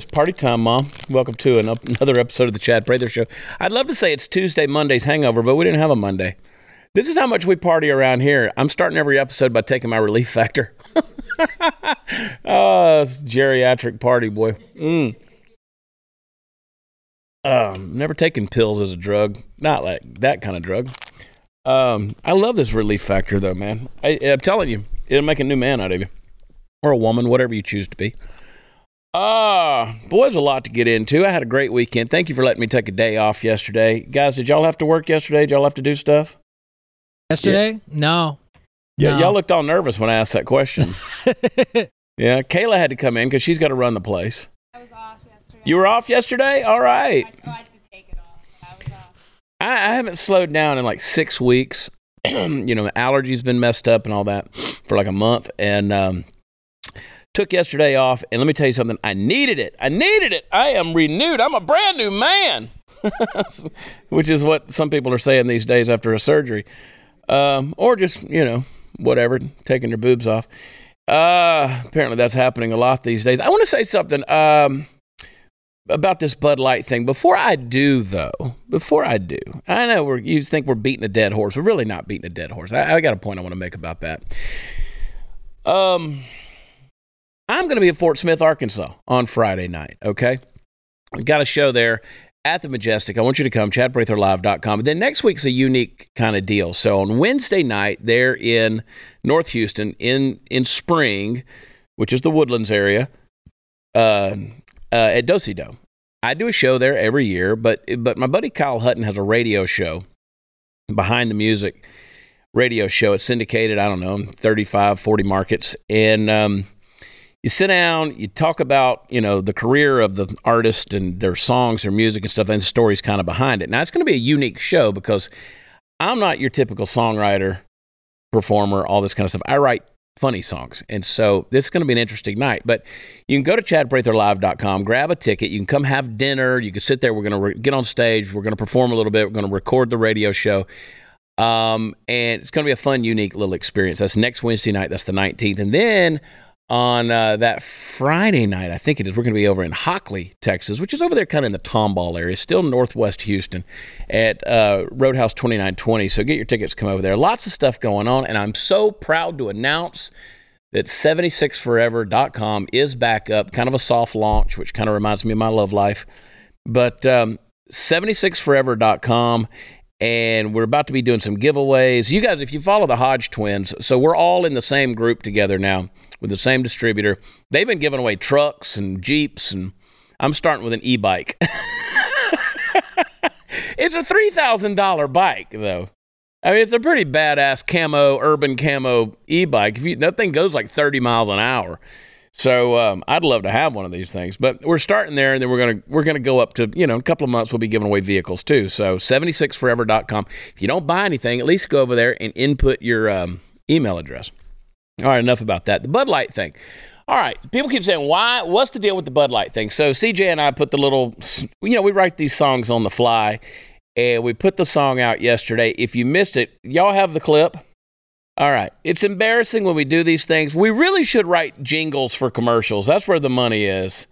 It's party time, Mom. Welcome to an, another episode of the Chad Prather Show. I'd love to say it's Tuesday, Monday's hangover, but we didn't have a Monday. This is how much we party around here. I'm starting every episode by taking my relief factor. oh, it's geriatric party, boy. Mm. Um, never taken pills as a drug. Not like that kind of drug. Um, I love this relief factor, though, man. I, I'm telling you, it'll make a new man out of you, or a woman, whatever you choose to be. Ah, uh, boy, there's a lot to get into. I had a great weekend. Thank you for letting me take a day off yesterday, guys. Did y'all have to work yesterday? Did y'all have to do stuff? Yesterday? Yeah. No. Yeah, no. y'all looked all nervous when I asked that question. yeah, Kayla had to come in because she's got to run the place. I was off yesterday. You were off yesterday? All right. I, oh, I had to take it off. I was off. I, I haven't slowed down in like six weeks. you know, allergies been messed up and all that for like a month, and um, took yesterday off. And let me tell you something. I needed it. I needed it. I am renewed. I'm a brand new man. Which is what some people are saying these days after a surgery um, or just you know whatever, taking their boobs off. Uh, apparently, that's happening a lot these days. I want to say something um, about this Bud Light thing. Before I do, though, before I do, I know we're, you think we're beating a dead horse. We're really not beating a dead horse. I, I got a point I want to make about that. Um, I'm going to be at Fort Smith, Arkansas on Friday night. Okay, we got a show there at the Majestic. I want you to come, chadpratherlive.com. Then next week's a unique kind of deal. So on Wednesday night, they're in North Houston in, in spring, which is the Woodlands area, uh, uh, at Dosey Doe. I do a show there every year, but but my buddy Kyle Hutton has a radio show behind the music radio show. It's syndicated, I don't know, 35, 40 markets. And um, you sit down, you talk about, you know, the career of the artist and their songs, their music and stuff, and the stories kind of behind it. Now, it's going to be a unique show because I'm not your typical songwriter, performer, all this kind of stuff. I write funny songs. And so this is going to be an interesting night. But you can go to chadpratherlive.com, grab a ticket. You can come have dinner. You can sit there. We're going to re- get on stage. We're going to perform a little bit. We're going to record the radio show. Um, and it's going to be a fun, unique little experience. That's next Wednesday night. That's the 19th. And then on uh, that Friday night, I think it is, we're going to be over in Hockley, Texas, which is over there kind of in the Tomball area, still northwest Houston, at uh, Roadhouse 2920. So get your tickets, come over there. Lots of stuff going on, and I'm so proud to announce that 76forever.com is back up, kind of a soft launch, which kind of reminds me of my love life. But um, 76forever.com and we're about to be doing some giveaways. You guys, if you follow the Hodge twins, so we're all in the same group together now with the same distributor. They've been giving away trucks and Jeeps, and I'm starting with an e bike. it's a $3,000 bike, though. I mean, it's a pretty badass camo, urban camo e bike. That thing goes like 30 miles an hour. So um, I'd love to have one of these things, but we're starting there, and then we're gonna we're gonna go up to you know a couple of months. We'll be giving away vehicles too. So 76forever.com. If you don't buy anything, at least go over there and input your um, email address. All right, enough about that. The Bud Light thing. All right, people keep saying, why? What's the deal with the Bud Light thing? So CJ and I put the little, you know, we write these songs on the fly, and we put the song out yesterday. If you missed it, y'all have the clip. All right, it's embarrassing when we do these things. We really should write jingles for commercials. That's where the money is.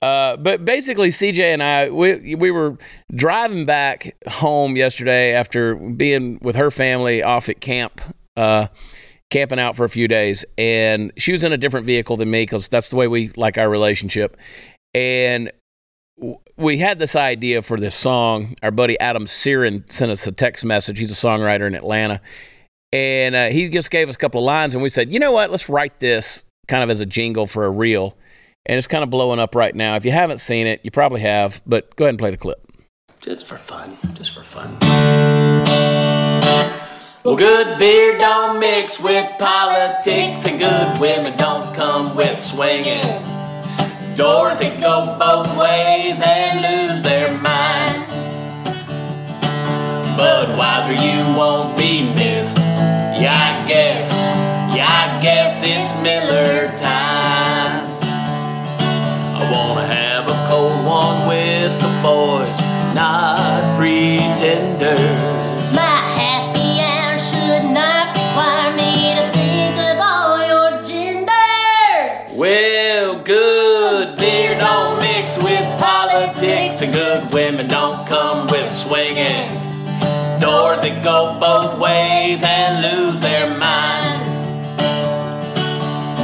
Uh, but basically, CJ and I, we, we were driving back home yesterday after being with her family off at camp. Uh, camping out for a few days, and she was in a different vehicle than me because that's the way we like our relationship. And we had this idea for this song. Our buddy Adam Siren sent us a text message. He's a songwriter in Atlanta. And uh, he just gave us a couple of lines, and we said, you know what? Let's write this kind of as a jingle for a reel. And it's kind of blowing up right now. If you haven't seen it, you probably have, but go ahead and play the clip. Just for fun. Just for fun. Well, good beer don't mix with politics, and good women don't come with swinging. Doors that go both ways and lose their mind. Budweiser, you won't be missed. Yeah, I guess, yeah, I guess it's Miller time. I wanna have a cold one with the boys, not pretenders. My happy hour should not require me to think of all your genders Well, good beer don't mix with politics, and Good women don't come with swinging. Doors that go both ways and lose their mind.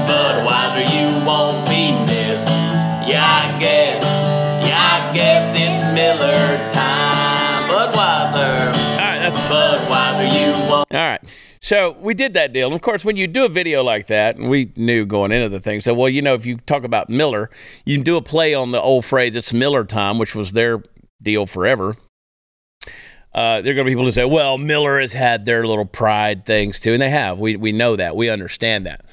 Budweiser, you won't be missed. Yeah, I guess. Yeah, I guess it's Miller time. Budweiser. All right, that's Budweiser, you won't. All right. So we did that deal. And of course, when you do a video like that, and we knew going into the thing, so, well, you know, if you talk about Miller, you can do a play on the old phrase, it's Miller time, which was their deal forever. Uh, there are going to be people who say, well, Miller has had their little pride things too. And they have. We, we know that. We understand that.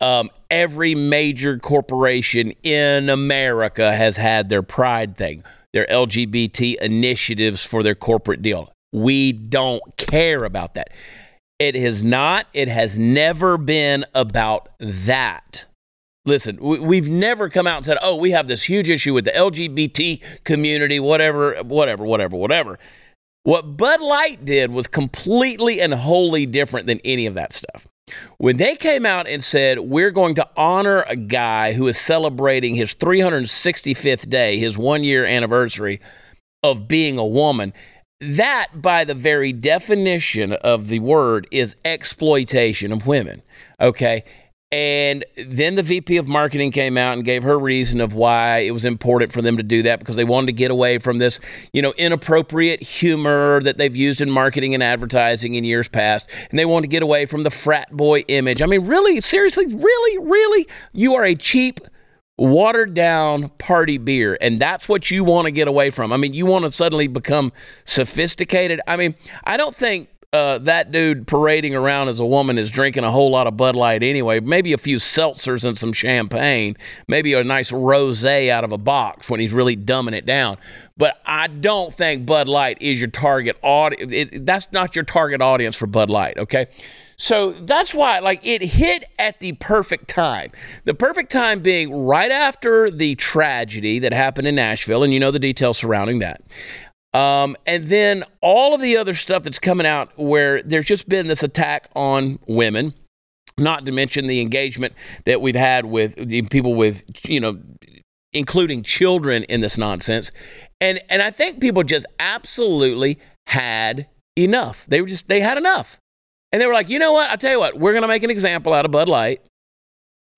Um, every major corporation in America has had their pride thing, their LGBT initiatives for their corporate deal. We don't care about that. It is not, it has never been about that. Listen, we've never come out and said, oh, we have this huge issue with the LGBT community, whatever, whatever, whatever, whatever. What Bud Light did was completely and wholly different than any of that stuff. When they came out and said, We're going to honor a guy who is celebrating his 365th day, his one year anniversary of being a woman, that, by the very definition of the word, is exploitation of women. Okay. And then the VP of marketing came out and gave her reason of why it was important for them to do that because they wanted to get away from this, you know, inappropriate humor that they've used in marketing and advertising in years past. And they wanted to get away from the frat boy image. I mean, really, seriously, really, really, you are a cheap, watered down party beer. And that's what you want to get away from. I mean, you want to suddenly become sophisticated. I mean, I don't think uh, that dude parading around as a woman is drinking a whole lot of Bud Light anyway. Maybe a few seltzers and some champagne. Maybe a nice rosé out of a box when he's really dumbing it down. But I don't think Bud Light is your target audience. That's not your target audience for Bud Light. Okay. So that's why, like, it hit at the perfect time. The perfect time being right after the tragedy that happened in Nashville, and you know the details surrounding that. Um, and then all of the other stuff that's coming out where there's just been this attack on women, not to mention the engagement that we've had with the people with, you know, including children in this nonsense. And and I think people just absolutely had enough. They were just they had enough. And they were like, you know what? I'll tell you what, we're gonna make an example out of Bud Light.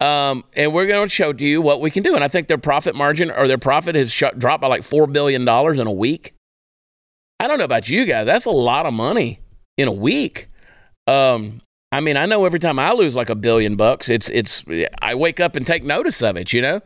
Um, and we're going to show to you what we can do. And I think their profit margin or their profit has shot, dropped by like $4 billion in a week. I don't know about you guys. That's a lot of money in a week. Um, I mean, I know every time I lose like a billion bucks, it's it's I wake up and take notice of it, you know?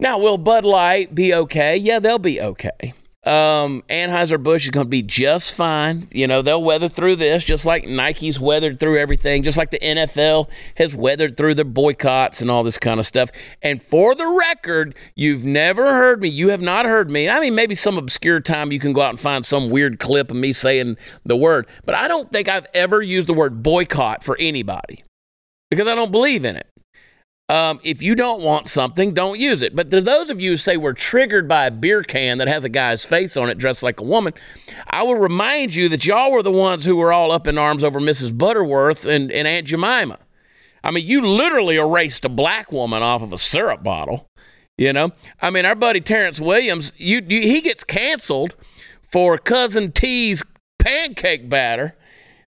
Now, will Bud Light be okay? Yeah, they'll be okay. Um, Anheuser-Busch is going to be just fine. You know, they'll weather through this just like Nike's weathered through everything, just like the NFL has weathered through their boycotts and all this kind of stuff. And for the record, you've never heard me. You have not heard me. I mean, maybe some obscure time you can go out and find some weird clip of me saying the word, but I don't think I've ever used the word boycott for anybody because I don't believe in it. Um, if you don't want something, don't use it. But to those of you who say we're triggered by a beer can that has a guy's face on it dressed like a woman, I will remind you that y'all were the ones who were all up in arms over Mrs. Butterworth and, and Aunt Jemima. I mean, you literally erased a black woman off of a syrup bottle. You know, I mean, our buddy Terrence Williams, you, you he gets canceled for cousin T's pancake batter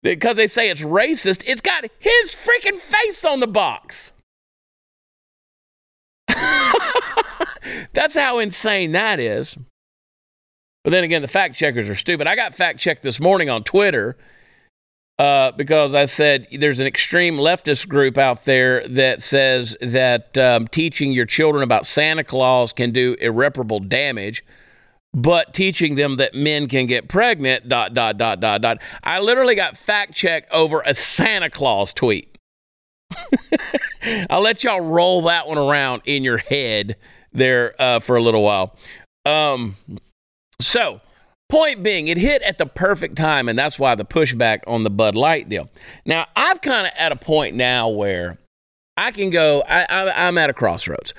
because they say it's racist. It's got his freaking face on the box. That's how insane that is. But then again, the fact checkers are stupid. I got fact checked this morning on Twitter uh, because I said there's an extreme leftist group out there that says that um, teaching your children about Santa Claus can do irreparable damage, but teaching them that men can get pregnant, dot, dot, dot, dot, dot. I literally got fact checked over a Santa Claus tweet. I'll let y'all roll that one around in your head there uh, for a little while. Um, so, point being, it hit at the perfect time, and that's why the pushback on the Bud Light deal. Now, I've kind of at a point now where I can go, I, I, I'm at a crossroads.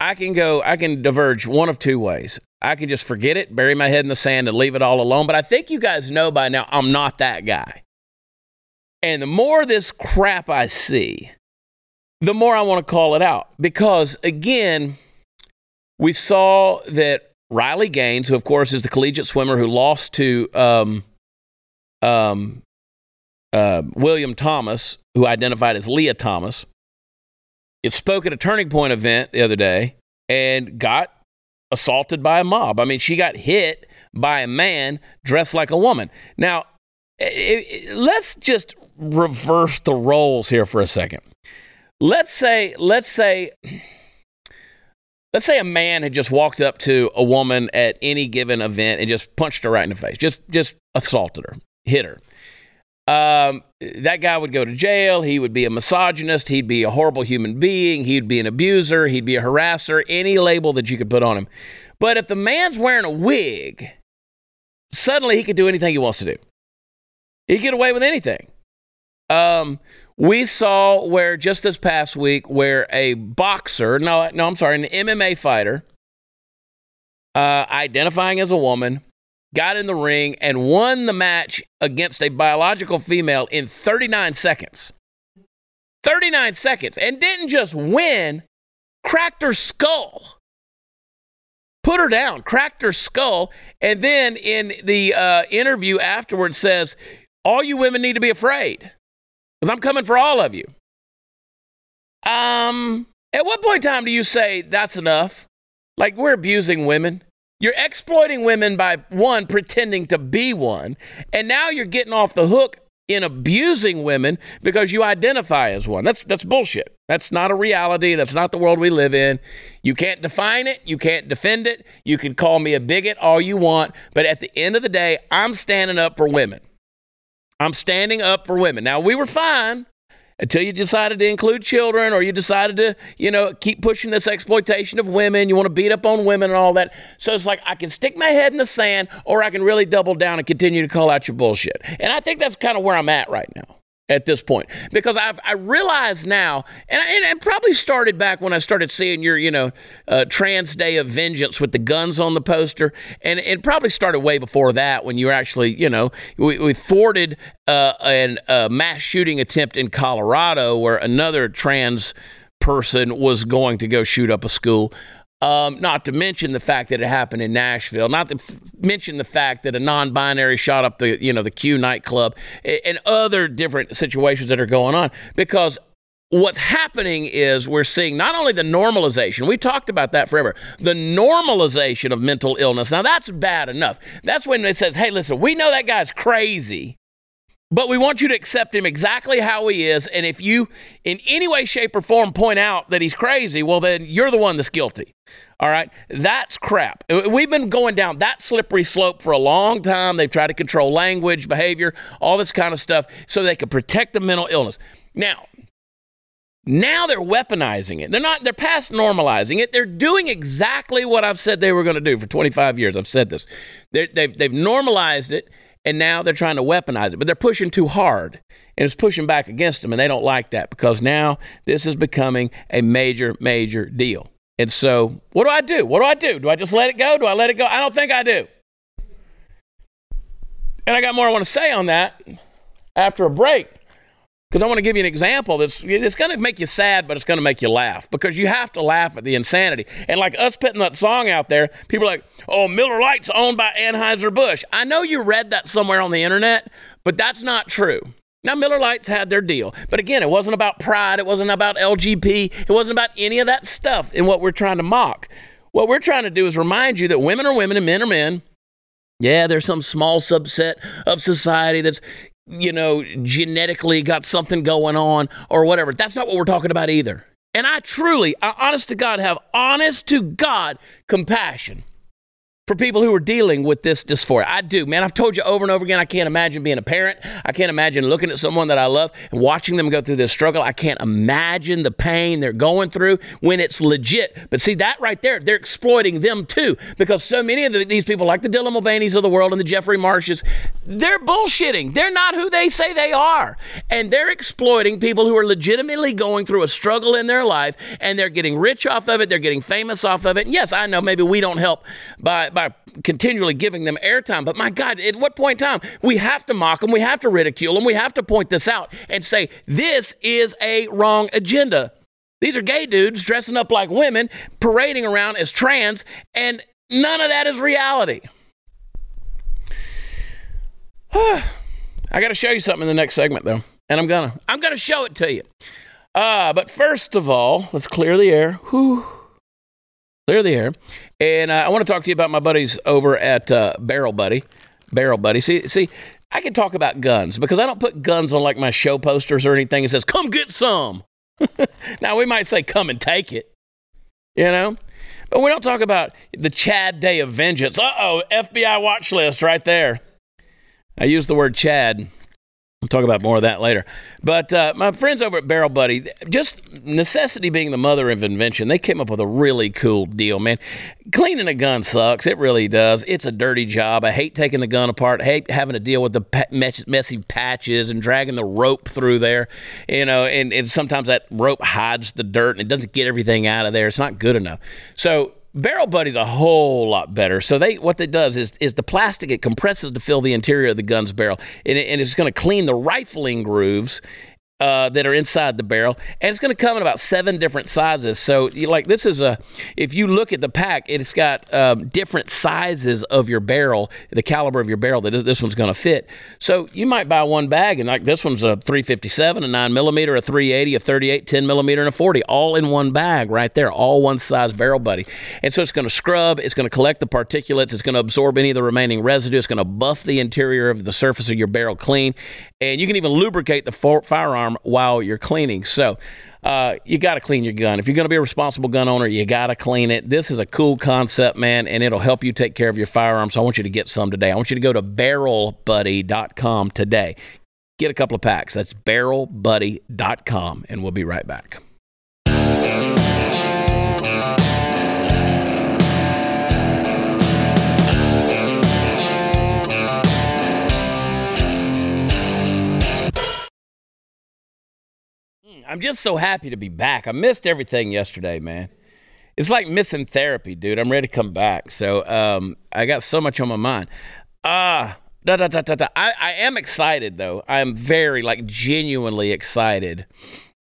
I can go, I can diverge one of two ways. I can just forget it, bury my head in the sand, and leave it all alone. But I think you guys know by now I'm not that guy. And the more this crap I see, the more I want to call it out. Because again, we saw that Riley Gaines, who of course is the collegiate swimmer who lost to um, um, uh, William Thomas, who identified as Lia Thomas, it spoke at a Turning Point event the other day and got assaulted by a mob. I mean, she got hit by a man dressed like a woman. Now, i i let's just reverse the roles here for a second. Let's say, let's say, let's say a man had just walked up to a woman at any given event and just punched her right in the face, just just assaulted her, hit her. Um, that guy would go to jail. He would be a misogynist. He'd be a horrible human being. He'd be an abuser. He'd be a harasser. Any label that you could put on him. But if the man's wearing a wig, suddenly he could do anything he wants to do. He could get away with anything. Um, we saw where just this past week, where a boxer, no, no, I'm sorry, an MMA fighter, uh, identifying as a woman, got in the ring and won the match against a biological female in 39 seconds. 39 seconds. And didn't just win, cracked her skull. Put her down, cracked her skull. And then in the uh, interview afterwards says, All you women need to be afraid because I'm coming for all of you. Um, at what point in time do you say that's enough? Like we're abusing women. You're exploiting women by one, pretending to be one, and now you're getting off the hook in abusing women because you identify as one. That's that's bullshit. That's not a reality. That's not the world we live in. You can't define it, you can't defend it. You can call me a bigot all you want, but at the end of the day, I'm standing up for women. I'm standing up for women. Now, we were fine until you decided to include children or you decided to, you know, keep pushing this exploitation of women. You want to beat up on women and all that. So it's like I can stick my head in the sand or I can really double down and continue to call out your bullshit. And I think that's kind of where I'm at right now at this point because I've I realize now, and I, and it probably started back when I started seeing your you know uh, Trans Day of Vengeance with the guns on the poster, and it probably started way before that when you were actually you know we, we thwarted uh, an, a mass shooting attempt in Colorado where another trans person was going to go shoot up a school. Um, not to mention the fact that it happened in Nashville. Not to f- mention the fact that a non-binary shot up the you know the Q nightclub and other different situations that are going on. Because what's happening is we're seeing not only the normalization. We talked about that forever. The normalization of mental illness. Now that's bad enough. That's when it says, "Hey, listen, we know that guy's crazy." But we want you to accept him exactly how he is. And if you, in any way, shape, or form, point out that he's crazy, well, then you're the one that's guilty. All right. That's crap. Uh, we've been going down that slippery slope for a long time. They've tried to control language, behavior, all this kind of stuff so they can protect the mental illness. Now, now they're weaponizing it. They're not, they're past normalizing it. They're doing exactly what I've said they were going to do for 25 years. I've said this. they have they've, they've normalized it and now they're trying to weaponize it, but they're pushing too hard and it's pushing back against them, and they don't like that because now this is becoming a major, major deal. And so, what do I do? What do I do? Do I just let it go? Do I let it go? I don't think I do. And I got more I want to say on that after a break because I want to give you an example that's it's going to make you sad, but it's going to make you laugh because you have to laugh at the insanity. And like us putting that song out there, people are like, "Oh, Miller Lite's owned by Anheuser Busch." I know you read that somewhere on the internet, but that's not true. Now Miller Lites had their deal, but again, it wasn't about pride. It wasn't about LGP. It wasn't about any of that stuff in what we're trying to mock. What we're trying to do is remind you that women are women and men are men. Yeah, there's some small subset of society that's you know, genetically got something going on or whatever. That's not what we're talking about either. And I truly, I honest to God, have honest to God compassion for people who are dealing with this dysphoria. I do, man. I've told you over and over again, I can't imagine being a parent. I can't imagine looking at someone that I love and watching them go through this struggle. I can't imagine the pain they're going through when it's legit. But see, that right there, they're exploiting them too because so many of the, these people, like the Dylan Mulvaney's of the world and the Jeffrey Marshes, they're bullshitting. They're not who they say they are. And they're exploiting people who are legitimately going through a struggle in their life and they're getting rich off of it. They're getting famous off of it. And yes, I know maybe we don't help by by continually giving them airtime. But my God, at what point in time we have to mock them, we have to ridicule them, we have to point this out and say this is a wrong agenda. These are gay dudes dressing up like women, parading around as trans, and None of that is reality. I got to show you something in the next segment, though, and I'm gonna I'm gonna show it to you. Uh, but first of all, let's clear the air. Whew. Clear the air, and uh, I want to talk to you about my buddies over at uh, Barrel Buddy. Barrel Buddy. See, see, I can talk about guns because I don't put guns on like my show posters or anything. It says "Come get some." now we might say "Come and take it," you know, but we don't talk about the Chad Day of Vengeance. Uh oh, FBI watch list right there. I use the word Chad. Talk about more of that later. But uh, my friends over at Barrel Buddy, just necessity being the mother of invention, they came up with a really cool deal, man. Cleaning a gun sucks. It really does. It's a dirty job. I hate taking the gun apart. I hate having to deal with the messy patches and dragging the rope through there. You know, and, and sometimes that rope hides the dirt and it doesn't get everything out of there. It's not good enough. So Barrel Buddy's a whole lot better. So they what it does is is the plastic it compresses to fill the interior of the gun's barrel, and, it, and it's going to clean the rifling grooves. Uh, that are inside the barrel, and it's going to come in about seven different sizes. So, like this is a, if you look at the pack, it's got um, different sizes of your barrel, the caliber of your barrel that this one's going to fit. So you might buy one bag, and like this one's a 357, a nine millimeter, a 380, a 38, 10 millimeter, and a 40, all in one bag right there, all one size barrel buddy. And so it's going to scrub, it's going to collect the particulates, it's going to absorb any of the remaining residue, it's going to buff the interior of the surface of your barrel clean, and you can even lubricate the for- while you're cleaning. So uh, you got to clean your gun. If you're going to be a responsible gun owner, you got to clean it. This is a cool concept, man, and it'll help you take care of your firearm. So I want you to get some today. I want you to go to barrelbuddy.com today. Get a couple of packs. That's barrelbuddy.com, and we'll be right back. I'm just so happy to be back. I missed everything yesterday, man. It's like missing therapy, dude. I'm ready to come back. So um, I got so much on my mind. Ah, da, da, da, da, da. I, I am excited though. I am very like genuinely excited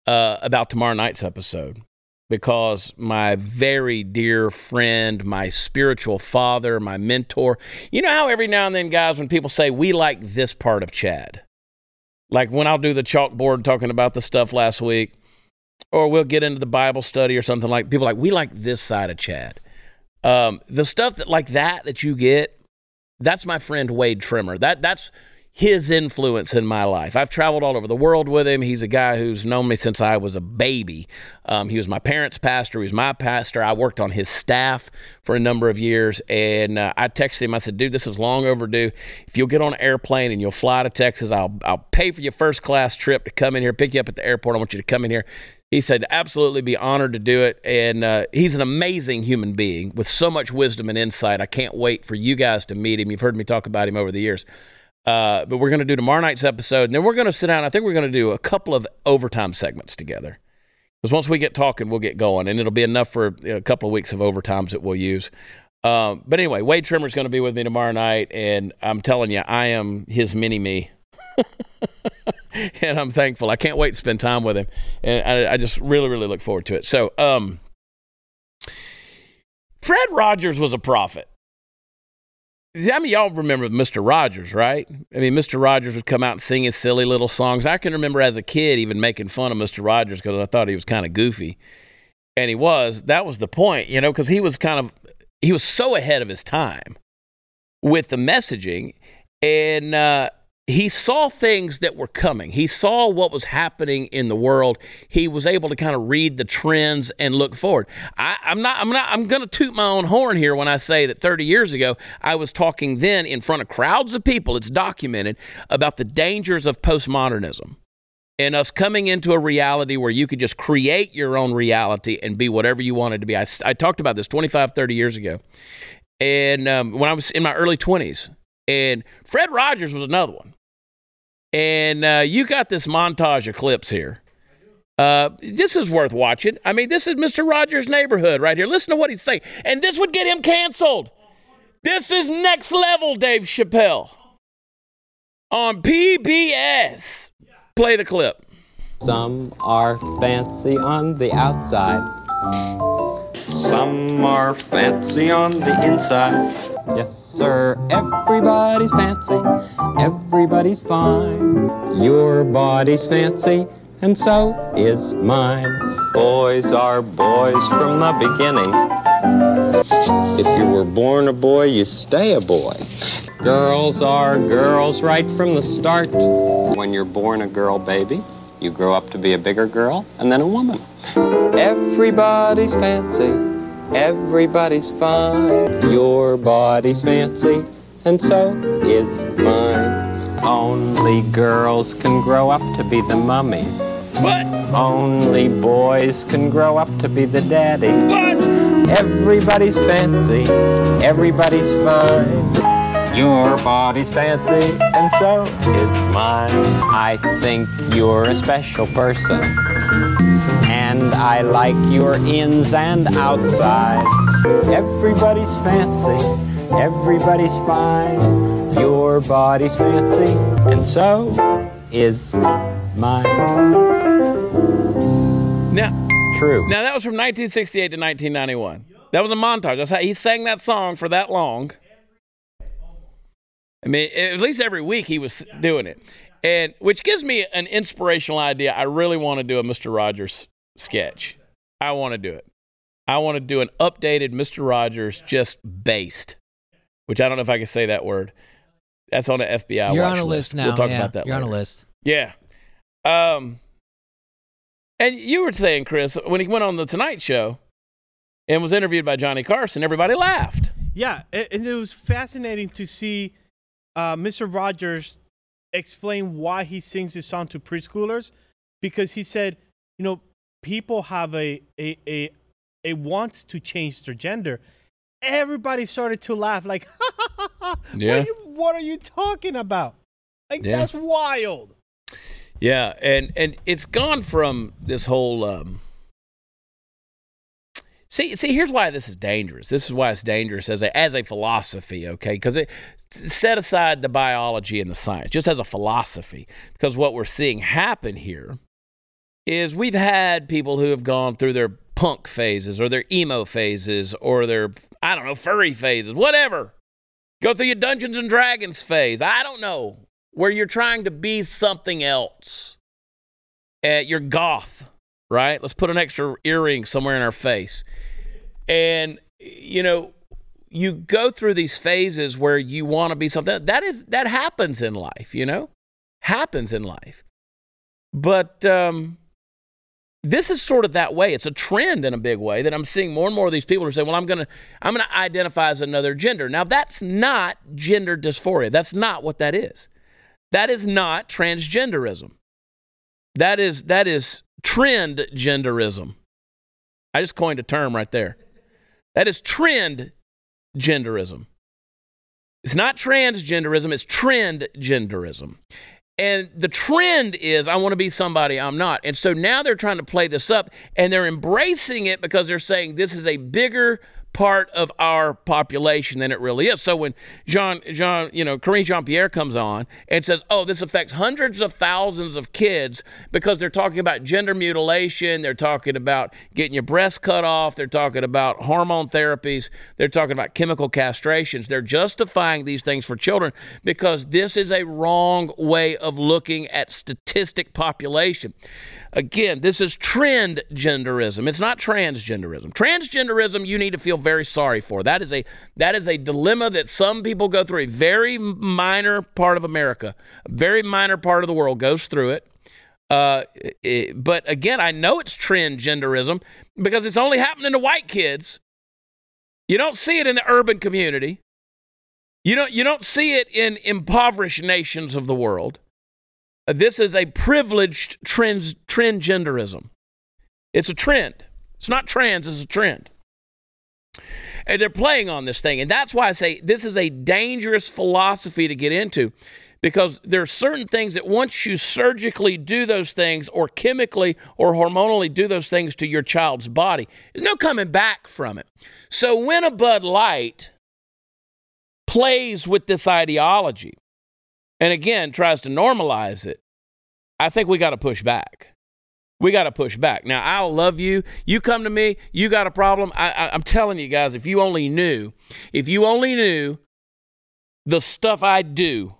uh, about tomorrow night's episode because my very dear friend, my spiritual father, my mentor. You know how every now and then, guys, when people say we like this part of Chad, like when I'll do the chalkboard talking about the stuff last week, or we'll get into the Bible study or something like people like we like this side of Chad. Um, the stuff that like that that you get, that's my friend Wade Trimmer. That that's his influence in my life. I've traveled all over the world with him. He's a guy who's known me since I was a baby. Um, he was my parents' pastor. He was my pastor. I worked on his staff for a number of years. And uh, I texted him. I said, dude, this is long overdue. If you'll get on an airplane and you'll fly to Texas, I'll, I'll pay for your first class trip to come in here, pick you up at the airport. I want you to come in here. He said, absolutely be honored to do it. And uh, he's an amazing human being with so much wisdom and insight. I can't wait for you guys to meet him. You've heard me talk about him over the years. Uh, but we're going to do tomorrow night's episode, and then we're going to sit down. I think we're going to do a couple of overtime segments together. Because once we get talking, we'll get going, and it'll be enough for a couple of weeks of overtimes that we'll use. Um, but anyway, Wade Trimmer's going to be with me tomorrow night, and I'm telling you, I am his mini me. and I'm thankful. I can't wait to spend time with him, and I, I just really, really look forward to it. So, um, Fred Rogers was a prophet. I mean, y'all remember Mr. Rogers, right? I mean, Mr. Rogers would come out and sing his silly little songs. I can remember as a kid even making fun of Mr. Rogers because I thought he was kind of goofy. And he was. That was the point, you know, because he was kind of, he was so ahead of his time with the messaging. And, uh, he saw things that were coming. He saw what was happening in the world. He was able to kind of read the trends and look forward. I, am not. I'm not. I'm going to toot my own horn here when I say that 30 years ago I was talking then in front of crowds of people. It's documented about the dangers of postmodernism and us coming into a reality where you could just create your own reality and be whatever you wanted to be. I, I talked about this 25, 30 years ago, and um, when I was in my early 20s. And Fred Rogers was another one. And uh, you got this montage of clips here. Uh, this is worth watching. I mean, this is Mr. Rogers' neighborhood right here. Listen to what he's saying. And this would get him canceled. This is next level, Dave Chappelle. On PBS. Play the clip. Some are fancy on the outside. Some are fancy on the inside. Yes, sir, everybody's fancy, everybody's fine. Your body's fancy, and so is mine. Boys are boys from the beginning. If you were born a boy, you stay a boy. Girls are girls right from the start. When you're born a girl baby, you grow up to be a bigger girl and then a woman. Everybody's fancy, everybody's fine. Your body's fancy, and so is mine. Only girls can grow up to be the mummies. What? Only boys can grow up to be the daddy. What? Everybody's fancy, everybody's fine. Your body's fancy, and so is mine. I think you're a special person, and I like your ins and outsides. Everybody's fancy, everybody's fine. Your body's fancy, and so is mine. Now, True. now that was from 1968 to 1991. That was a montage. That's how he sang that song for that long. I mean, at least every week he was doing it, and which gives me an inspirational idea. I really want to do a Mr. Rogers sketch. I want to do it. I want to do an updated Mr. Rogers, just based. Which I don't know if I can say that word. That's on the FBI. You're watch on a list now. We'll talk yeah, about that. You're on a list. Yeah. Um, and you were saying, Chris, when he went on the Tonight Show and was interviewed by Johnny Carson, everybody laughed. Yeah, and it was fascinating to see uh, Mr. Rogers explain why he sings this song to preschoolers because he said, you know, people have a a a, a want to change their gender. Everybody started to laugh, like, Yeah. what, are you, what are you talking about? Like, Yeah. that's wild. Yeah, and and it's gone from this whole. Um, see, see, here's why this is dangerous. This is why it's dangerous as a as a philosophy, okay? Because it set aside the biology and the science, just as a philosophy. Because what we're seeing happen here is we've had people who have gone through their punk phases or their emo phases or their I don't know furry phases, whatever. Go through your Dungeons and Dragons phase. I don't know where you're trying to be something else. Uh, you're goth, right? Let's put an extra earring somewhere in our face. And, you know, you go through these phases where you want to be something. That is, that happens in life, you know? Happens in life. But um, this is sort of that way. It's a trend in a big way that I'm seeing more and more of these people are saying, "Well, I'm gonna I'm gonna identify as another gender." Now, that's not gender dysphoria. That's not what that is. That is not transgenderism. That is that is trend genderism. I just coined a term right there. That is trend genderism. It's not transgenderism, it's trend genderism. And the trend is, I want to be somebody I'm not. And so now they're trying to play this up and they're embracing it because they're saying this is a bigger part of our population than it really is. So when Jean, Jean, you know, Karine Jean Pierre comes on and says, oh, this affects hundreds of thousands of kids because they're talking about gender mutilation, they're talking about getting your breast cut off, they're talking about hormone therapies, they're talking about chemical castrations. They're justifying these things for children because this is a wrong way of looking at statistic population. Again, this is trend genderism. It's not transgenderism. Transgenderism you need to feel very sorry for. That is a that is a dilemma that some people go through. A very minor part of America, a very minor part of the world goes through it. Uh, it- but again, I know it's trend genderism because it's only happening to white kids. You don't see it in the urban community. You don't you don't see it in impoverished nations of the world. This is a privileged trans transgenderism. It's a trend. It's not trans, it's a trend. And they're playing on this thing. And that's why I say this is a dangerous philosophy to get into because there are certain things that once you surgically do those things or chemically or hormonally do those things to your child's body, there's no coming back from it. So when a Bud Light plays with this ideology and again tries to normalize it, I think we got to push back. we got to push back. Now, I'll love you. You come to me, you got a problem. I, I, I'm telling you guys, if you only knew, if you only knew the stuff I do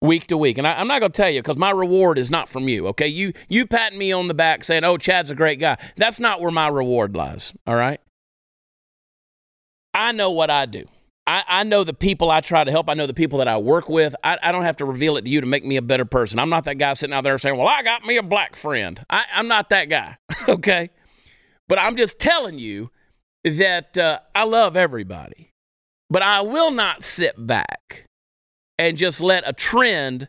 week to week, and I, I'm not going to tell you because my reward is not from you. Okay, you you patting me on the back saying, "Oh, Chad's a great guy." That's not where my reward lies. All right. I know what I do. I, I know the people I try to help. I know the people that I work with. I, I don't have to reveal it to you to make me a better person. I'm not that guy sitting out there saying, Well, I got me a black friend. I, I'm not that guy. okay. But I'm just telling you that uh, I love everybody. But I will not sit back and just let a trend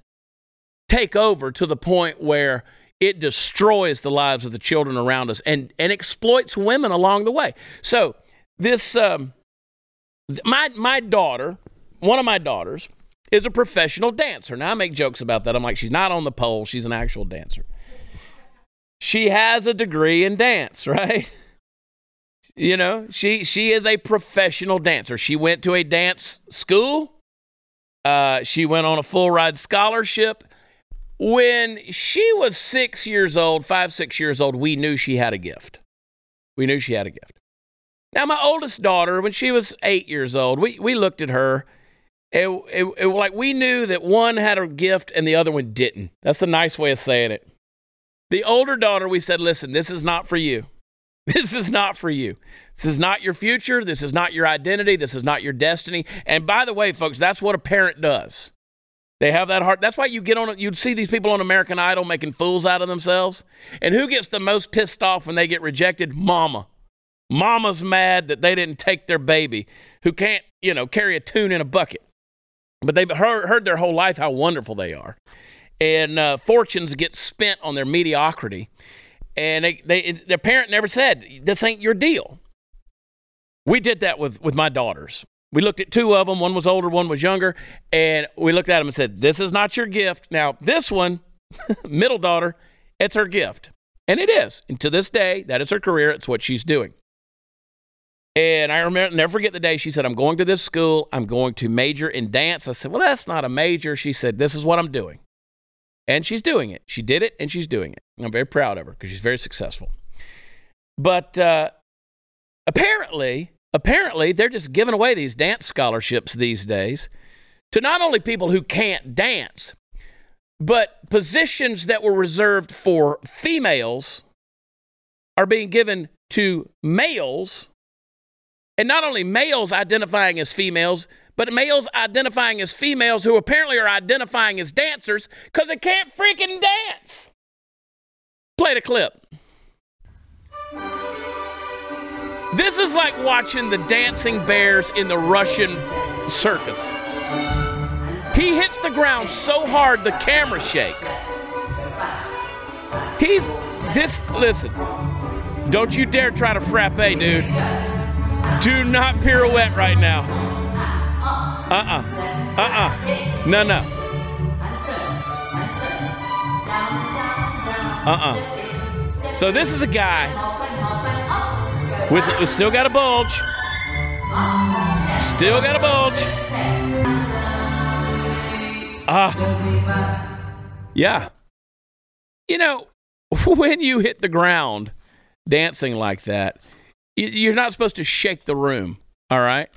take over to the point where it destroys the lives of the children around us and, and exploits women along the way. So, this. Um, my my daughter, one of my daughters, is a professional dancer. Now I make jokes about that. I'm like, she's not on the pole, she's an actual dancer. She has a degree in dance, right? You know, she she is a professional dancer. She went to a dance school. Uh, she went on a full ride scholarship. When she was six years old, five, six years old, we knew she had a gift. We knew she had a gift. Now, my oldest daughter, when she was eight years old, we, we looked at her. It, it, it, like we knew that one had a gift and the other one didn't. That's the nice way of saying it. The older daughter, we said, listen, this is not for you. This is not for you. This is not your future. This is not your identity. This is not your destiny. And by the way, folks, that's what a parent does. They have that heart. That's why you get on. You'd see these people on American Idol making fools out of themselves. And who gets the most pissed off when they get rejected? Mama. Mama's mad that they didn't take their baby who can't, you know, carry a tune in a bucket. But they've heard, heard their whole life how wonderful they are. And uh, fortunes get spent on their mediocrity. And they, they, their parent never said, This ain't your deal. We did that with, with my daughters. We looked at two of them. One was older, one was younger. And we looked at them and said, This is not your gift. Now, this one, middle daughter, it's her gift. And it is. And to this day, that is her career. It's what she's doing. And I remember, never forget the day she said, I'm going to this school. I'm going to major in dance. I said, Well, that's not a major. She said, This is what I'm doing. And she's doing it. She did it and she's doing it. I'm very proud of her because she's very successful. But uh, apparently, apparently, they're just giving away these dance scholarships these days to not only people who can't dance, but positions that were reserved for females are being given to males and not only males identifying as females, but males identifying as females who apparently are identifying as dancers because they can't freaking dance. Play the clip. This is like watching the dancing bears in the Russian circus. He hits the ground so hard the camera shakes. He's this, listen, don't you dare try to frappe, dude. Do not pirouette right now. Uh uh-uh. uh. Uh uh. No, no. Uh uh. So this is a guy with, still got a bulge. Still got a bulge. Ah. Uh, yeah. You know, when you hit the ground dancing like that, you're not supposed to shake the room. All right.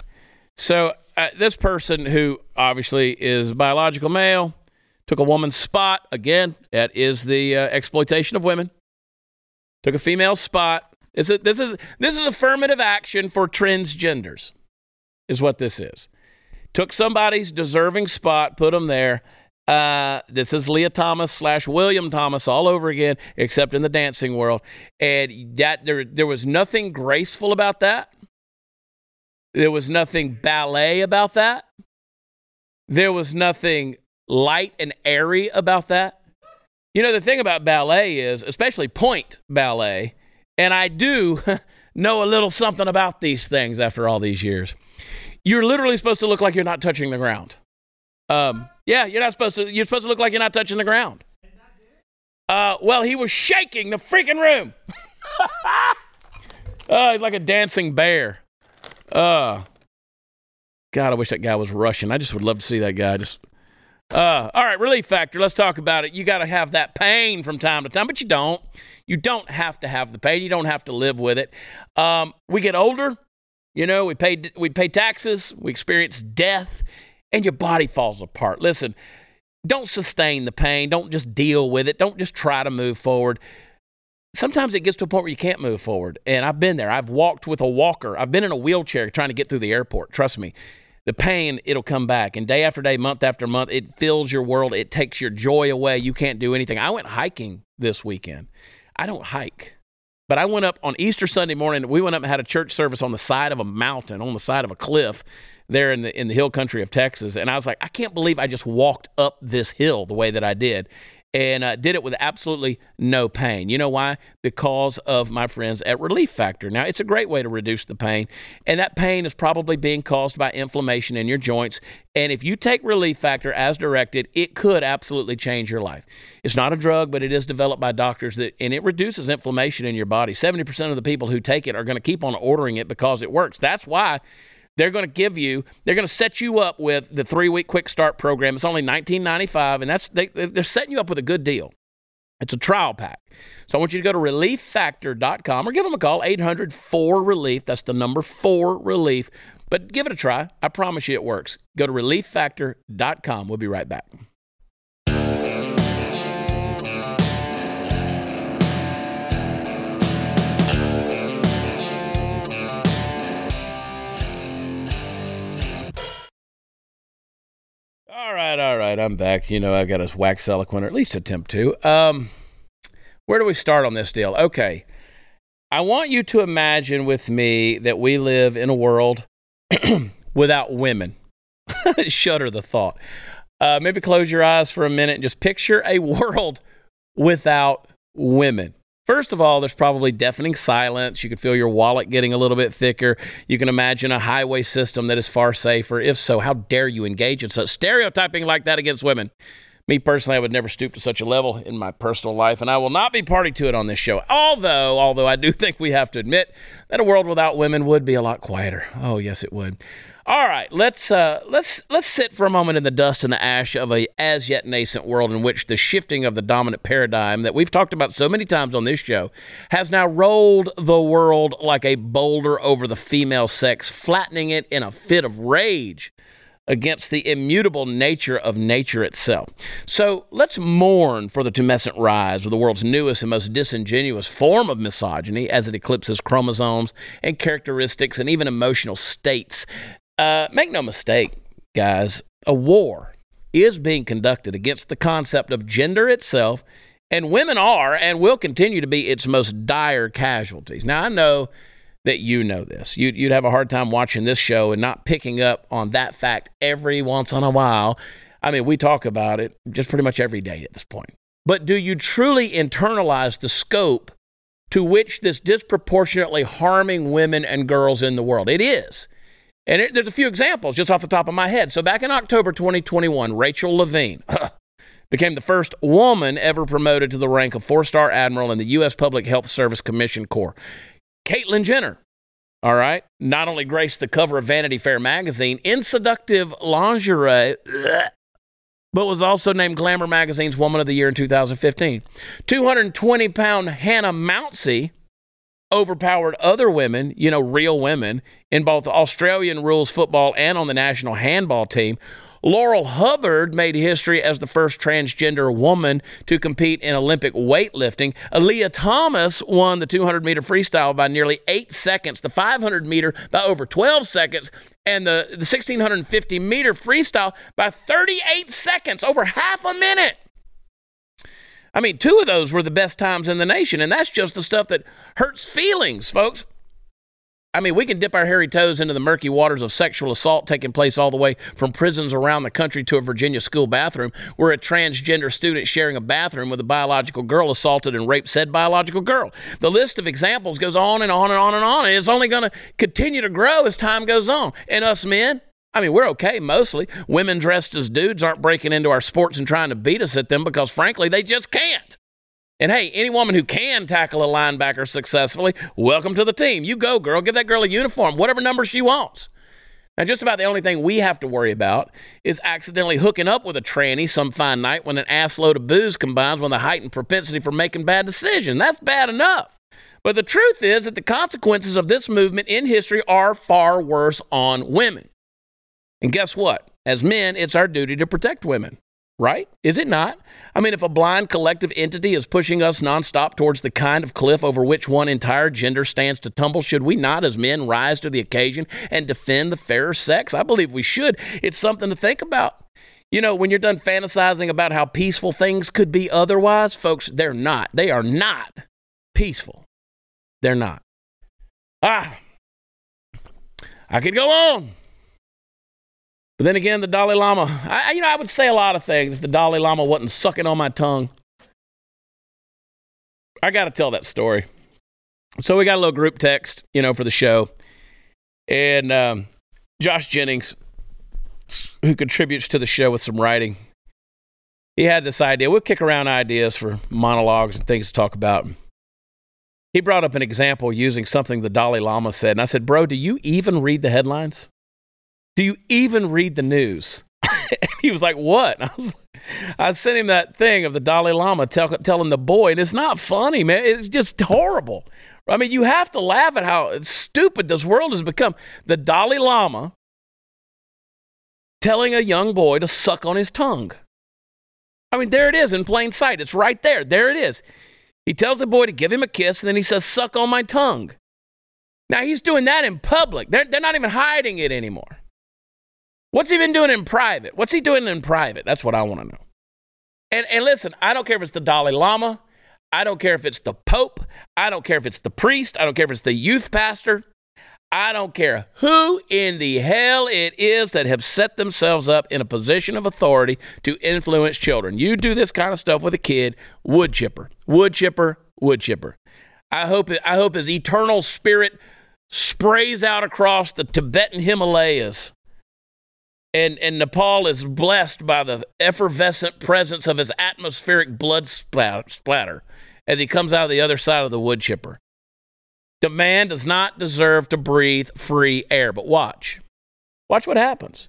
So uh, this person who obviously is biological male took a woman's spot. Again, that is the uh, exploitation of women. Took a female spot. This is, this is this is affirmative action for transgenders, is what this is. Took somebody's deserving spot, put them there. Uh, this is Lia Thomas slash William Thomas all over again, except in the dancing world. And that there, there was nothing graceful about that. There was nothing ballet about that. There was nothing light and airy about that. You know, the thing about ballet is, especially pointe ballet, and I do know a little something about these things after all these years. You're literally supposed to look like you're not touching the ground. Um, yeah, you're not supposed to. You're supposed to look like you're not touching the ground. Uh, well, he was shaking the freaking room. oh, he's like a dancing bear. Uh, God, I wish that guy was Russian. I just would love to see that guy. Just, Uh, all right, relief factor. Let's talk about it. You got to have that pain from time to time, but you don't. You don't have to have the pain. You don't have to live with it. Um, we get older. You know, we pay we pay taxes. We experience death, and your body falls apart. Listen, don't sustain the pain. Don't just deal with it. Don't just try to move forward. Sometimes it gets to a point where you can't move forward, and I've been there. I've walked with a walker. I've been in a wheelchair trying to get through the airport. Trust me the pain, it'll come back. And day after day, month after month, it fills your world. It takes your joy away. You can't do anything. I went hiking this weekend. I don't hike, but I went up on Easter Sunday morning. We went up and had a church service on the side of a mountain, on the side of a cliff there in the in the hill country of Texas. And I was like, I can't believe I just walked up this hill the way that I did and uh, did it with absolutely no pain. You know why? Because of my friends at Relief Factor. Now, it's a great way to reduce the pain, and that pain is probably being caused by inflammation in your joints. And if you take Relief Factor as directed, it could absolutely change your life. It's not a drug, but it is developed by doctors that, and it reduces inflammation in your body. 70% of the people who take it are going to keep on ordering it because it works. That's why they're going to give you, they're going to set you up with the three week quick start program. It's only $19.95, and that's they, they're setting you up with a good deal. It's a trial pack. So I want you to go to relieffactor.com or give them a call, 800 4 Relief. That's the number 4 Relief. But give it a try. I promise you it works. Go to relieffactor.com. We'll be right back. All right, all right. I'm back. You know, I got to wax eloquent, or at least attempt to. Um, where do we start on this deal? Okay. I want you to imagine with me that we live in a world without women. Shudder the thought. Uh, maybe close your eyes for a minute and just picture a world without women. First of all, there's probably deafening silence. You can feel your wallet getting a little bit thicker. You can imagine a highway system that is far safer. If so, how dare you engage in such stereotyping like that against women? Me personally, I would never stoop to such a level in my personal life, and I will not be party to it on this show. Although, although I do think we have to admit that a world without women would be a lot quieter. Oh, yes, it would. All right, let's uh, let's let's sit for a moment in the dust and the ash of a as yet nascent world in which the shifting of the dominant paradigm that we've talked about so many times on this show has now rolled the world like a boulder over the female sex, flattening it in a fit of rage against the immutable nature of nature itself. So let's mourn for the tumescent rise of the world's newest and most disingenuous form of misogyny as it eclipses chromosomes and characteristics and even emotional states uh, make no mistake, guys, a war is being conducted against the concept of gender itself, and women are and will continue to be its most dire casualties. Now, I know that you know this. You'd, you'd have a hard time watching this show and not picking up on that fact every once in a while. I mean, we talk about it just pretty much every day at this point. But do you truly internalize the scope to which this disproportionately harming women and girls in the world? It is. And it, there's a few examples just off the top of my head. So back in October 2021, Rachel Levine became the first woman ever promoted to the rank of four star admiral in the U.S. Public Health Service Commission Corps. Caitlyn Jenner, all right, not only graced the cover of Vanity Fair magazine in seductive lingerie, but was also named Glamour magazine's Woman of the Year in 2015. 220 pound Hannah Mouncey overpowered other women, you know, real women, in both Australian rules football and on the national handball team. Laurel Hubbard made history as the first transgender woman to compete in Olympic weightlifting. Lia Thomas won the 200 meter freestyle by nearly eight seconds, the 500 meter by over 12 seconds, and the, the 1650 meter freestyle by 38 seconds, over half a minute. I mean, two of those were the best times in the nation, and that's just the stuff that hurts feelings, folks. I mean, we can dip our hairy toes into the murky waters of sexual assault taking place all the way from prisons around the country to a Virginia school bathroom where a transgender student sharing a bathroom with a biological girl assaulted and raped said biological girl. The list of examples goes on and on and on and on, and it's only going to continue to grow as time goes on. And us men, I mean, we're okay mostly. Women dressed as dudes aren't breaking into our sports and trying to beat us at them because, frankly, they just can't. And hey, any woman who can tackle a linebacker successfully, welcome to the team. You go, girl. Give that girl a uniform, whatever number she wants. Now, just about the only thing we have to worry about is accidentally hooking up with a tranny some fine night when an assload of booze combines with a heightened propensity for making bad decisions. That's bad enough. But the truth is that the consequences of this movement in history are far worse on women. And guess what? As men, it's our duty to protect women, right? Is it not? I mean, if a blind collective entity is pushing us nonstop towards the kind of cliff over which one entire gender stands to tumble, should we not, as men, rise to the occasion and defend the fairer sex? I believe we should. It's something to think about. You know, when you're done fantasizing about how peaceful things could be otherwise, folks, they're not. They are not peaceful. They're not. Ah, I could go on. But then again, the Dalai Lama, I, you know, I would say a lot of things if the Dalai Lama wasn't sucking on my tongue. I got to tell that story. So we got a little group text, you know, for the show. And um, Josh Jennings, who contributes to the show with some writing, he had this idea. We'll kick around ideas for monologues and things to talk about. He brought up an example using something the Dalai Lama said. And I said, Bro, do you even read the headlines? Do you even read the news? he was like, What? I was I sent him that thing of the Dalai Lama tell, telling the boy, and it's not funny, man. It's just horrible. I mean, you have to laugh at how stupid this world has become. The Dalai Lama telling a young boy to suck on his tongue. I mean, there it is in plain sight. It's right there. There it is. He tells the boy to give him a kiss, and then he says, Suck on my tongue. Now he's doing that in public. They're, they're not even hiding it anymore. What's he been doing in private? What's he doing in private? That's what I want to know. And, and listen, I don't care if it's the Dalai Lama. I don't care if it's the Pope. I don't care if it's the priest. I don't care if it's the youth pastor. I don't care who in the hell it is that have set themselves up in a position of authority to influence children. You do this kind of stuff with a kid, wood chipper, wood chipper, wood chipper. I hope I hope his eternal spirit sprays out across the Tibetan Himalayas. And, and Nepal is blessed by the effervescent presence of his atmospheric blood splatter as he comes out of the other side of the wood chipper. The man does not deserve to breathe free air. But watch. Watch what happens.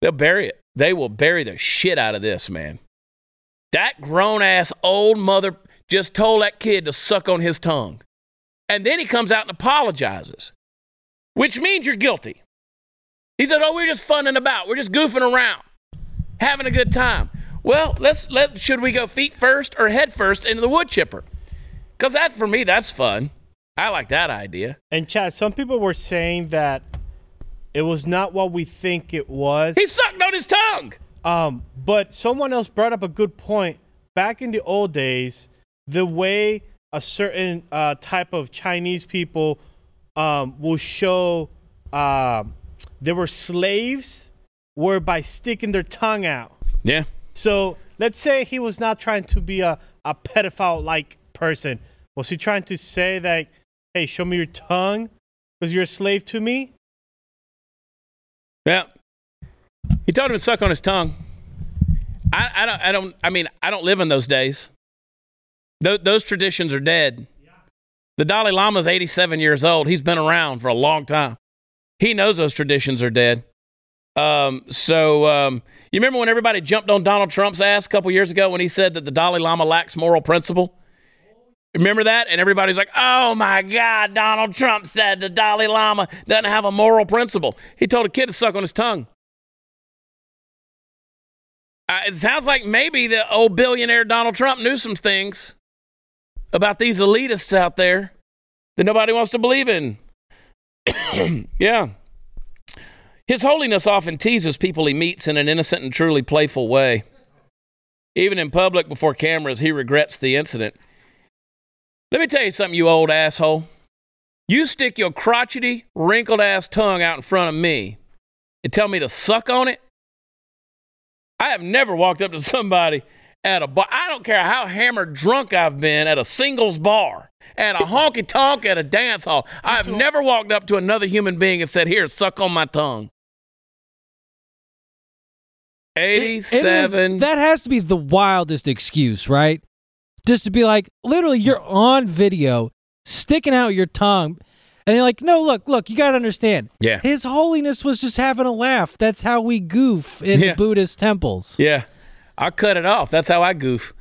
They'll bury it. They will bury the shit out of this, man. That grown ass old mother just told that kid to suck on his tongue. And then he comes out and apologizes, which means you're guilty. He said, Oh, we're just funning about. We're just goofing around, having a good time. Well, let's let should we go feet first or head first into the wood chipper? Because that for me, that's fun. I like that idea. And Chad, some people were saying that it was not what we think it was. He sucked on his tongue. Um, but someone else brought up a good point. Back in the old days, the way a certain uh, type of Chinese people um, will show uh, they were slaves were by sticking their tongue out. Yeah. So let's say he was not trying to be a, a pedophile like person. Was he trying to say that, hey, show me your tongue because you're a slave to me? Yeah. He told him to suck on his tongue. I, I don't. I don't. I mean, I don't live in those days. Th- those traditions are dead. The Dalai Lama is 87 years old. He's been around for a long time. He knows those traditions are dead. Um, so um, you remember when everybody jumped on Donald Trump's ass a couple years ago when he said that the Dalai Lama lacks moral principle? Remember that? And everybody's like, oh my God, Donald Trump said the Dalai Lama doesn't have a moral principle. He told a kid to suck on his tongue. Uh, it sounds like maybe the old billionaire Donald Trump knew some things about these elitists out there that nobody wants to believe in. yeah. His Holiness often teases people he meets in an innocent and truly playful way. Even in public before cameras, he regrets the incident. Let me tell you something, you old asshole. You stick your crotchety, wrinkled ass tongue out in front of me and tell me to suck on it. I have never walked up to somebody at a bar. I don't care how hammered drunk I've been at a singles bar, at a honky tonk, at a dance hall. I have never walked up to another human being and said, Here, suck on my tongue. It- it is- 87. that has to be the wildest excuse, right? Just to be like, literally, you're on video sticking out your tongue. And they're like, no, look, look, you got to understand. Yeah. His Holiness was just having a laugh. That's how we goof in Yeah. the Buddhist temples. Yeah, I cut it off. That's how I goof.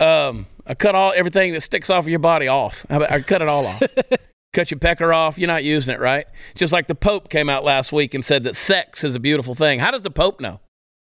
Um, I cut all everything that sticks off of your body off. I, I cut it all off. cut your pecker off. You're not using it, right? Just like the Pope came out last week and said that sex is a beautiful thing. How does the Pope know?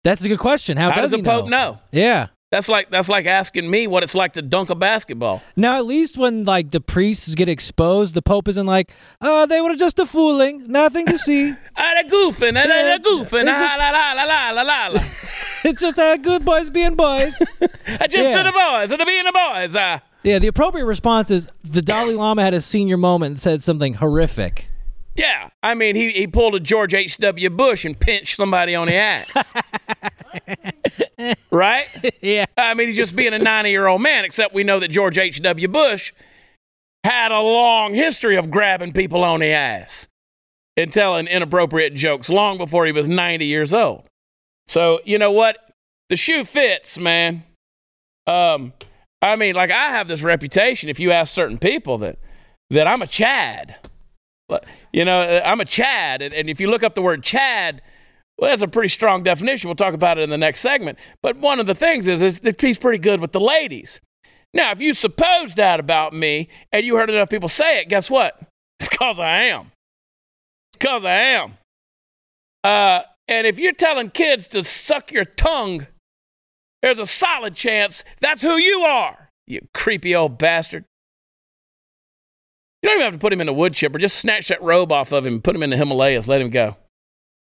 That's a good question. How, How does does he the Pope know? Yeah. That's like that's like asking me what it's like to dunk a basketball. Now, at least when like the priests get exposed, the Pope isn't like, uh, they were just a fooling, nothing to see. Ah, they goofing, ah, they they goofing, It's ah, just- la la la la la la it's just uh, good boys being boys. I just Yeah. to the boys, to the being the boys. Ah. yeah, the appropriate response is the Dalai Lama had a senior moment and said something horrific. Yeah, I mean, he, he pulled a George H.W. Bush and pinched somebody on the ass. Right? Yeah. I mean, he's just being a 90 year old man, except we know that George H.W. Bush had a long history of grabbing people on the ass and telling inappropriate jokes long before he was 90 years old. So, you know what? The shoe fits, man. Um, I mean, like I have this reputation. If you ask certain people that that I'm a Chad, you know, I'm a Chad, and, and if you look up the word Chad, well, that's a pretty strong definition. We'll talk about it in the next segment. But one of the things is, is that he's pretty good with the ladies. Now, if you suppose that about me and you heard enough people say it, guess what? It's because I am. It's because I am. Uh, and if you're telling kids to suck your tongue, there's a solid chance that's who you are, you creepy old bastard. You don't even have to put him in a wood chipper. Just snatch that robe off of him, put him in the Himalayas, let him go.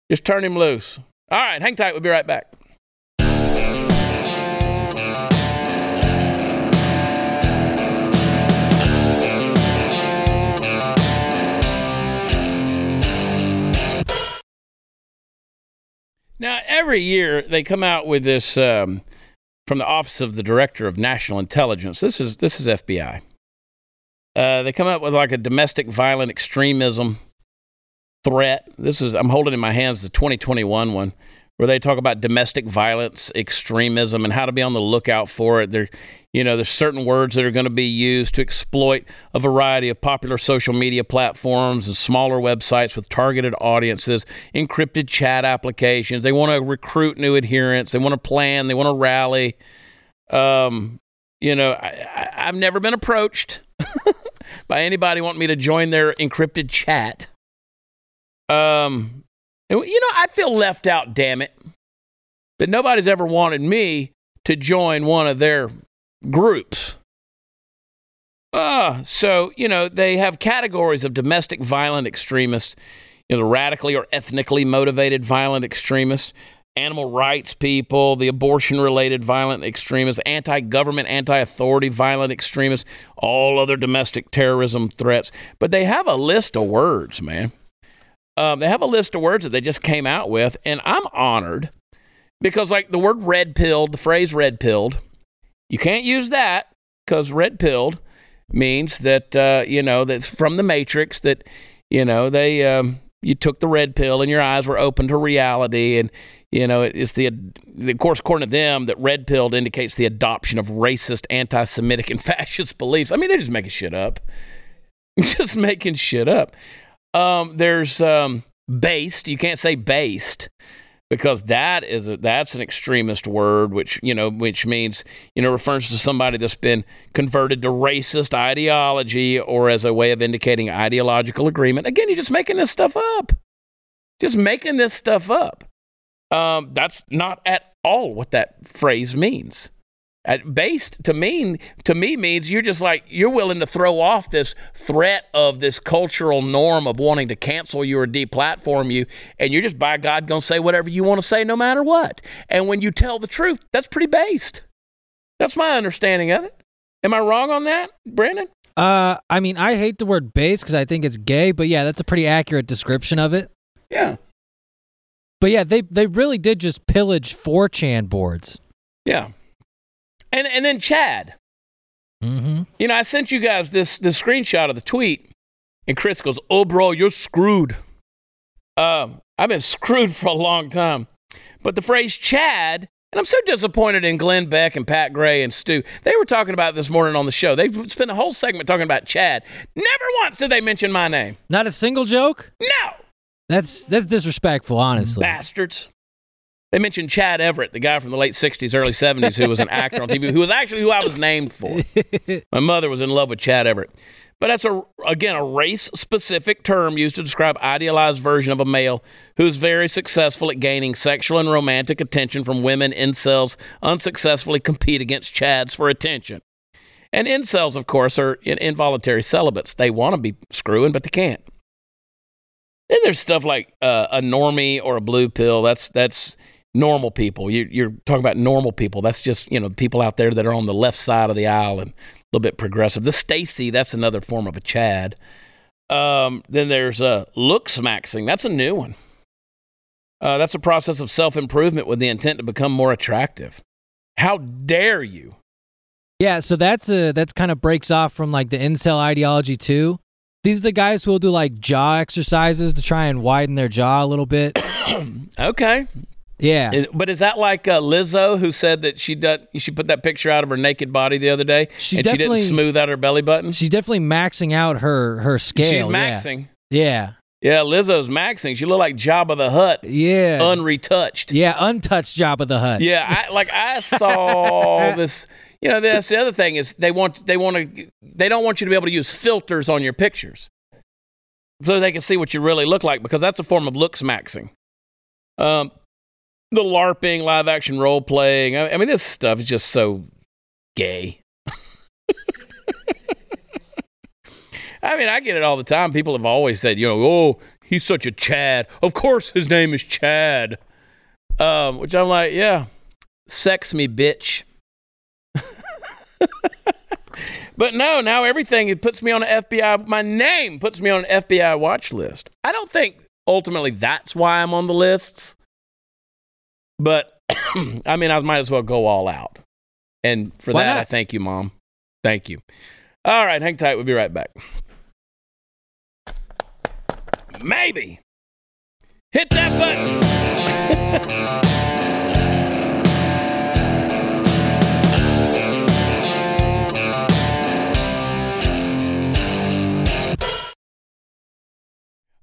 Just turn him loose. All right, hang tight. We'll be right back. Now, every year they come out with this um, from the Office of the Director of National Intelligence. This is this is FBI. Uh, they come up with like a domestic violent extremism threat. This is I'm holding in my hands the 2021 one where they talk about domestic violence extremism and how to be on the lookout for it. There, you know, there's certain words that are going to be used to exploit a variety of popular social media platforms and smaller websites with targeted audiences, encrypted chat applications. They want to recruit new adherents. They want to plan. They want to rally. Um, you know, I, I've never been approached by anybody wanting me to join their encrypted chat. Um, and, you know, I feel left out, damn it. That nobody's ever wanted me to join one of their groups. Uh, so, you know, they have categories of domestic violent extremists, you know, the radically or ethnically motivated violent extremists, animal rights people, the abortion related violent extremists, anti government, anti authority violent extremists, all other domestic terrorism threats. But they have a list of words, man. Um, they have a list of words that they just came out with, and I'm honored because, like the word red pilled, the phrase red pilled, you can't use that because red pilled means that, uh, you know, that's from the Matrix that, you know, they, um, you took the red pill and your eyes were open to reality. And, you know, it's the, of course, according to them, that red pilled indicates the adoption of racist, anti Semitic, and fascist beliefs. I mean, they're just making shit up. just making shit up. Um, there's um, based. You can't say based because that is a, that's an extremist word, which you know, which means you know refers to somebody that's been converted to racist ideology or as a way of indicating ideological agreement. Again, you're just making this stuff up. Just making this stuff up. Um, that's not at all what that phrase means. At based to mean to me means you're just like you're willing to throw off this threat of this cultural norm of wanting to cancel you or deplatform you, and you're just by God gonna say whatever you want to say no matter what. And when you tell the truth, that's pretty based. That's my understanding of it. Am I wrong on that, Brandon? Uh, I mean, I hate the word base because I think it's gay, but yeah, that's a pretty accurate description of it. Yeah. But yeah, they they really did just pillage 4chan boards. Yeah. And and then Chad. Mm-hmm. You know, I sent you guys this this screenshot of the tweet, and Chris goes, "Oh, bro, you're screwed." Um, I've been screwed for a long time, but the phrase "Chad" And I'm so disappointed in Glenn Beck and Pat Gray and Stu. They were talking about this morning on the show. They spent a whole segment talking about Chad. Never once did they mention my name. Not a single joke. No, That's that's disrespectful, honestly. bastards. They mentioned Chad Everett, the guy from the late 60s, early 70s, who was an actor on TV, who was actually who I was named for. My mother was in love with Chad Everett. But that's a again a race-specific term used to describe idealized version of a male who's very successful at gaining sexual and romantic attention from women. Incels unsuccessfully compete against Chads for attention. And incels, of course, are in- involuntary celibates. They want to be screwing, but they can't. Then there's stuff like uh, a normie or a blue pill. That's that's normal people. You, you're talking about normal people. That's just you know people out there that are on the left side of the aisle and a little bit progressive. The Stacy, that's another form of a Chad. Um, then there's uh, looks maxing. That's a new one. Uh, that's a process of self improvement with the intent to become more attractive. How dare you? Yeah, so that's a that's kind of breaks off from like the incel ideology too. These are the guys who will do like jaw exercises to try and widen their jaw a little bit. Okay, Yeah. Is- but is that like uh, Lizzo who said that she did, she put that picture out of her naked body the other day She and she didn't smooth out her belly button? She's definitely maxing out her her scale. She's maxing. Yeah. Yeah, Lizzo's maxing. She looked like Jabba the Hutt. Yeah. unretouched. yeah, untouched Jabba the Hutt. Yeah, I, like I saw this. You know, that's the other thing is they want they want to they don't want you to be able to use filters on your pictures, so they can see what you really look like because that's a form of looks maxing. Um, the LARPing, live action role playing. I, I mean, this stuff is just so gay. I mean, I get it all the time. People have always said, you know, oh, he's such a Chad. Of course, his name is Chad. Um, which I'm like, yeah, sex me, bitch. but no, now everything it puts me on an FBI. My name puts me on an FBI watch list. I don't think ultimately that's why I'm on the lists. But I mean, I might as well go all out. And for Why that, not? I thank you, Mom. Thank you. All right, hang tight. We'll be right back. Maybe. Hit that button.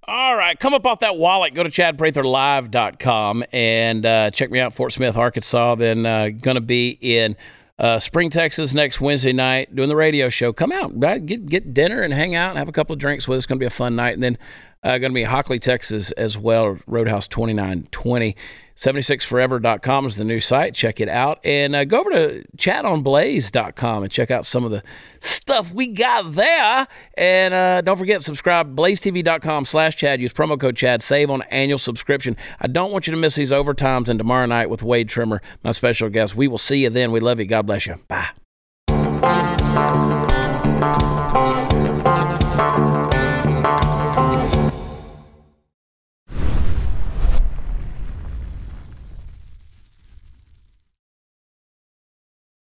All right, come up off that wallet. Go to chadpratherlive.com and uh, check me out, Fort Smith, Arkansas. Then uh, going to be in uh, Spring, Texas next Wednesday night doing the radio show. Come out, get get dinner and hang out and have a couple of drinks with us. It's going to be a fun night. And then uh, going to be Hockley, Texas as well, Roadhouse 2920. 76forever.com is the new site. Check it out. And uh, go over to chatonblaze.com and check out some of the stuff we got there. And uh, don't forget, subscribe blazetv.com slash Chad. Use promo code Chad. Save on annual subscription. I don't want you to miss these overtimes. And tomorrow night with Wade Trimmer, my special guest. We will see you then. We love you. God bless you. Bye.